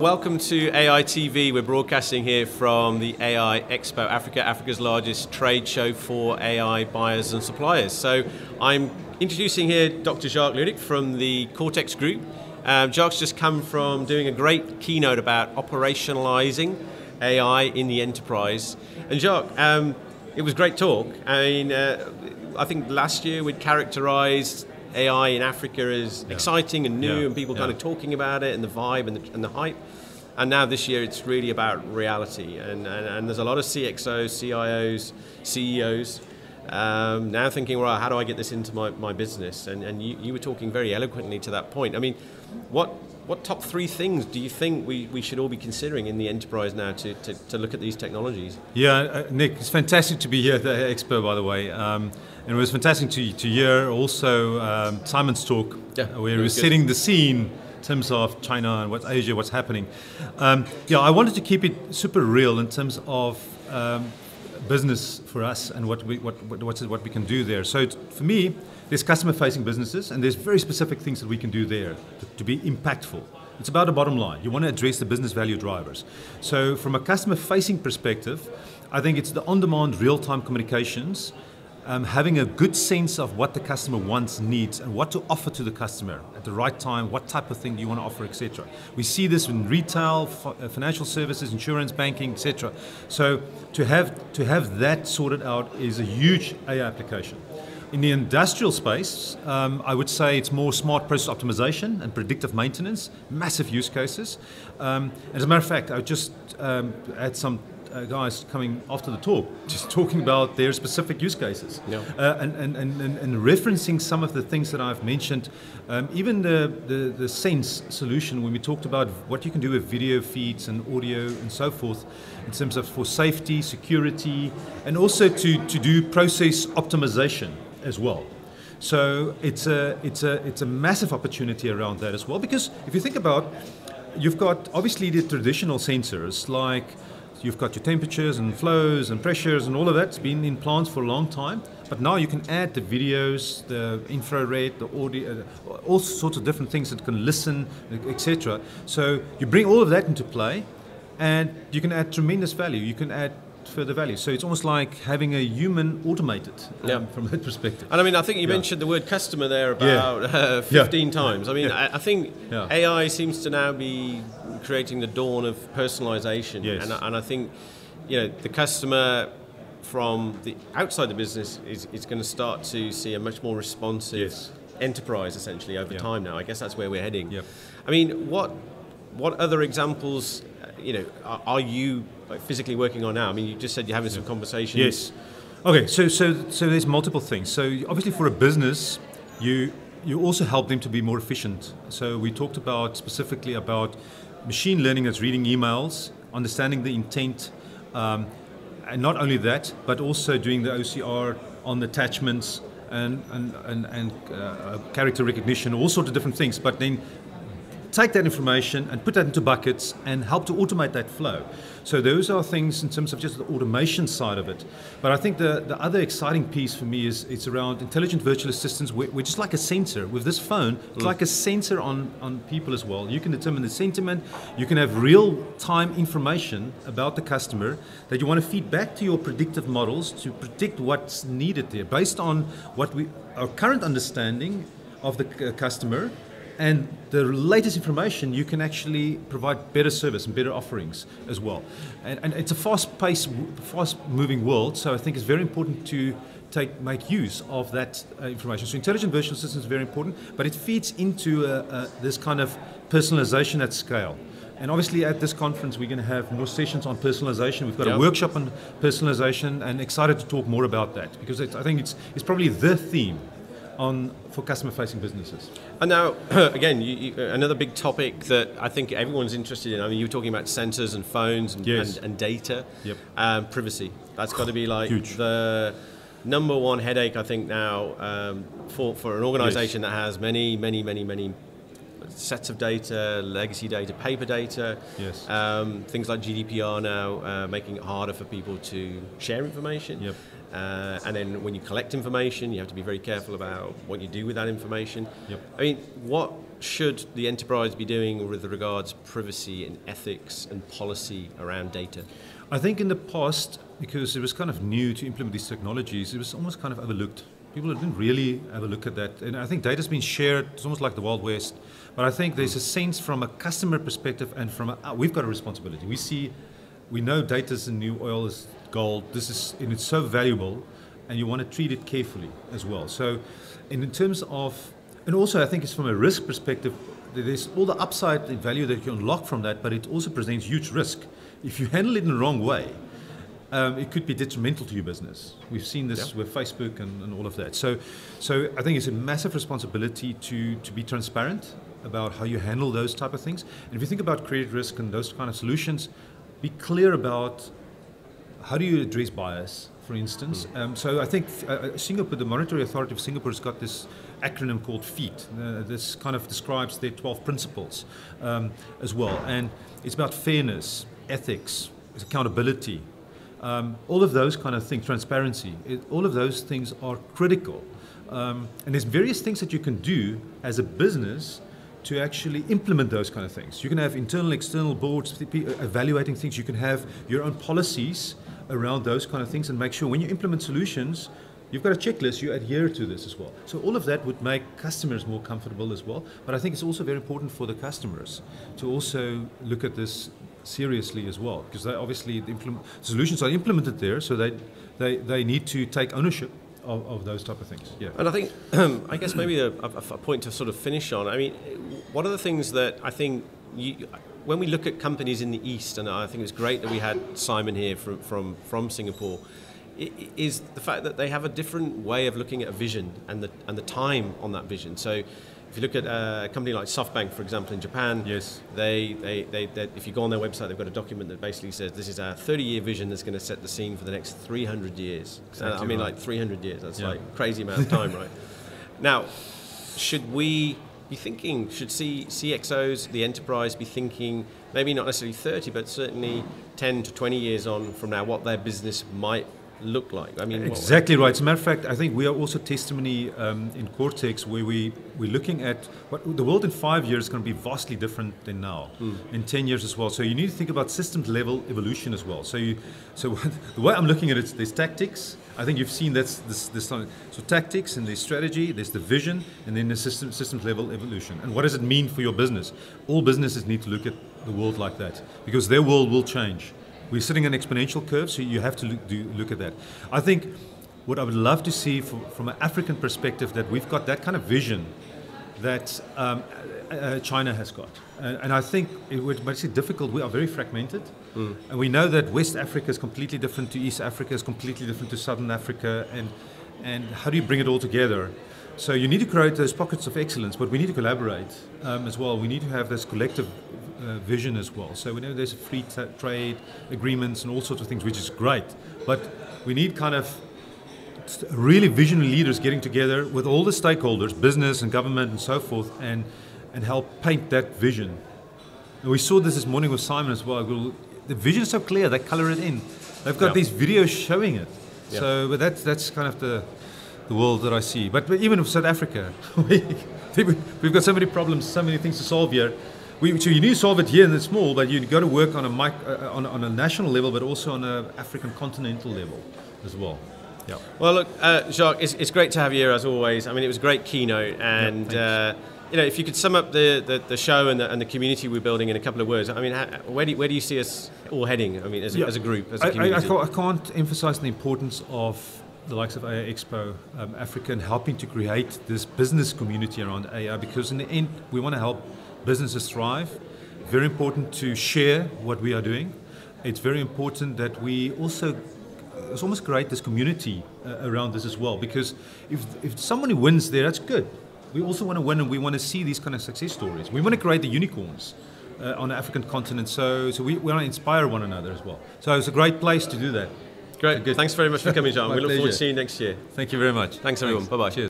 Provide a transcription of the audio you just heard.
Welcome to AI TV. We're broadcasting here from the AI Expo Africa, Africa's largest trade show for AI buyers and suppliers. So I'm introducing here Dr. Jacques Ludik from the Cortex Group. Um, Jacques just come from doing a great keynote about operationalizing AI in the enterprise. And Jacques, um, it was great talk. I mean, uh, I think last year we'd characterized AI in Africa is yeah. exciting and new, yeah. and people yeah. kind of talking about it, and the vibe and the, and the, hype. And now this year, it's really about reality, and, and, and there's a lot of CXOs, CIOs, CEOs um, now thinking, well, how do I get this into my, my business? And, and you, you were talking very eloquently to that point. I mean, what what top three things do you think we, we should all be considering in the enterprise now to, to, to look at these technologies? Yeah, uh, Nick, it's fantastic to be here at the Expo, by the way. Um, and it was fantastic to, to hear also um, Simon's talk, yeah, where he was good. setting the scene in terms of China and what's Asia, what's happening. Um, yeah, I wanted to keep it super real in terms of um, business for us and what we, what, what, what we can do there. So for me, there's customer facing businesses and there's very specific things that we can do there to, to be impactful. It's about a bottom line. You want to address the business value drivers. So from a customer facing perspective, I think it's the on demand real time communications um, having a good sense of what the customer wants, needs, and what to offer to the customer at the right time, what type of thing do you want to offer, etc. We see this in retail, uh, financial services, insurance, banking, etc. So to have to have that sorted out is a huge AI application. In the industrial space, um, I would say it's more smart process optimization and predictive maintenance, massive use cases. Um, as a matter of fact, I just um, some uh, guys coming after the talk, just talking about their specific use cases yeah. uh, and, and, and, and, referencing some of the things that I've mentioned. Um, even the, the, the Sense solution, when we talked about what you can do with video feeds and audio and so forth, in terms of for safety, security, and also to, to do process optimization as well. So it's a, it's, a, it's a massive opportunity around that as well, because if you think about You've got obviously the traditional sensors like You've got your temperatures and flows and pressures and all of that's been in plants for a long time. But now you can add the videos, the infrared, the audio, uh, all sorts of different things that can listen, etc. So you bring all of that into play, and you can add tremendous value. You can add further value. So it's almost like having a human automated um, yeah. from that perspective. And I mean, I think you yeah. mentioned the word customer there about yeah. uh, 15 times. I mean, I, I, think AI seems to now be creating the dawn of personalization. Yes. And, and I think, you know, the customer from the outside the business is, is going to start to see a much more responsive yes. enterprise essentially over time now. I guess that's where we're heading. Yep. I mean, what what other examples, uh, you know, are, are you physically working on now? I mean, you just said you're having some conversations. Yes. Okay, so so so there's multiple things. So obviously for a business, you you also help them to be more efficient. So we talked about specifically about machine learning that's reading emails, understanding the intent, um, and not only that, but also doing the OCR on the attachments and and and, and uh, character recognition, all sorts of different things. But then take that information and put that into buckets and help to automate that flow. So those are things in terms of just the automation side of it. But I think the, the other exciting piece for me is it's around intelligent virtual assistants. We're, we're just like a sensor. With this phone, it's mm. like a sensor on, on people as well. You can determine the sentiment. You can have real-time information about the customer that you want to feed back to your predictive models to predict what's needed there based on what we our current understanding of the customer and the latest information, you can actually provide better service and better offerings as well. And, and it's a fast-paced, fast-moving world, so I think it's very important to take make use of that uh, information. So intelligent virtual assistants is very important, but it feeds into uh, uh, this kind of personalization at scale. And obviously, at this conference, we're going to have more sessions on personalization. We've got yep. a workshop on personalization, and excited to talk more about that because I think it's, it's probably the theme on for customer-facing businesses. And now, again, you, you, another big topic that I think everyone's interested in. I mean, you were talking about sensors and phones and, yes. and, and data. Yep. Um, privacy. That's got to be like Huge. the number one headache, I think, now um, for, for an organization yes. that has many, many, many, many sets of data, legacy data, paper data. Yes. Um, things like GDPR now uh, making it harder for people to share information. Yep. Uh, and then when you collect information, you have to be very careful about what you do with that information. Yep. I mean, what should the enterprise be doing with regards privacy and ethics and policy around data? I think in the past, because it was kind of new to implement these technologies, it was almost kind of overlooked. People didn't really have a look at that. And I think data's been shared, it's almost like the Wild West. But I think there's a sense from a customer perspective and from a, uh, we've got a responsibility. We see, we know data's the new oil is gold. This is, and it's so valuable, and you want to treat it carefully as well. So, and in terms of, and also I think it's from a risk perspective, there's all the upside value that you unlock from that, but it also presents huge risk. If you handle it in the wrong way, um, it could be detrimental to your business. We've seen this with Facebook and, and, all of that. So, so I think it's a massive responsibility to, to be transparent about how you handle those type of things. And if you think about credit risk and those kind of solutions, be clear about how do you address bias, for instance. Mm. Um, so I think uh, uh, Singapore, the Monetary Authority of Singapore, has got this acronym called FEAT. Uh, this kind of describes their 12 principles um, as well. And it's about fairness, ethics, accountability, um, all of those kind of things, transparency, it, all of those things are critical. Um, and there's various things that you can do as a business to actually implement those kind of things. You can have internal, external boards evaluating things. You can have your own policies around those kind of things and make sure when you implement solutions, you've got a checklist, you adhere to this as well. So all of that would make customers more comfortable as well. But I think it's also very important for the customers to also look at this seriously as well, because they obviously the solutions are implemented there, so they, they, they need to take ownership of, of, those type of things. Yeah. And I think, um, I guess maybe a, a, a, point to sort of finish on. I mean, one of the things that I think you, when we look at companies in the East, and I think it's great that we had Simon here from from, from Singapore, is the fact that they have a different way of looking at a vision and the and the time on that vision. So if you look at uh, a company like SoftBank, for example, in Japan, yes, they, they, they, they, if you go on their website, they've got a document that basically says this is our 30-year vision that's going to set the scene for the next 300 years. Exactly I mean, right. like 300 years. That's yeah. like crazy amount of time, right? Now, should we be thinking? Should C- CXOs, the enterprise, be thinking maybe not necessarily 30, but certainly 10 to 20 years on from now, what their business might look like? I mean, exactly right. As a matter of fact, I think we are also testimony um, in Cortex where we we're looking at what the world in five years is going to be vastly different than now. Mm. In ten years as well. So you need to think about systems level evolution as well. So you, so the way I'm looking at it, there's tactics. I think you've seen that's this this so tactics and there's strategy, there's the vision, and then the system systems level evolution. And what does it mean for your business? All businesses need to look at the world like that because their world will change. We're sitting on an exponential curve, so you have to look, do, look at that. I think what I would love to see from, from an African perspective that we've got that kind of vision that um, uh, China has got. Uh, and I think it would make it difficult. We are very fragmented. Mm. And we know that West Africa is completely different to East Africa, is completely different to Southern Africa. And, and how do you bring it all together? So you need to create those pockets of excellence, but we need to collaborate um, as well. We need to have this collective uh, vision as well. So we know there's free t- trade agreements and all sorts of things, which is great. But we need kind of really visionary leaders getting together with all the stakeholders, business and government and so forth, and and help paint that vision. And we saw this this morning with Simon as well. The vision is so clear; they color it in. They've got yeah. these videos showing it. Yeah. So, but that's that's kind of the the world that I see. But, but even with South Africa, we, we've got so many problems, so many things to solve here we, so you need to solve it here in the small, but you've got to work on a, mic, uh, on, on, a national level, but also on an African continental level as well. Yeah. Well, look, uh, Jacques, it's, it's, great to have you here as always. I mean, it was a great keynote, and uh, you know, if you could sum up the, the, the show and the, and the, community we're building in a couple of words, I mean, how, where, do you, where do you see us all heading? I mean, as a, yeah. as a group, as a community. I, I, I can't emphasize the importance of the likes of AI Expo um, Africa and helping to create this business community around AI because in the end, we want to help businesses thrive very important to share what we are doing. It's very important that we also it's almost create this community uh, around this as well because if, if somebody wins there, that's good. We also want to win and we want to see these kind of success stories. We want to create the unicorns uh, on the African continent. So, so we, we want to inspire one another as well. So it's a great place to do that. Great. Good. Thanks very much for coming, John. we look pleasure. forward to seeing you next year. Thank you very much. Thanks, everyone. Bye bye. Cheers.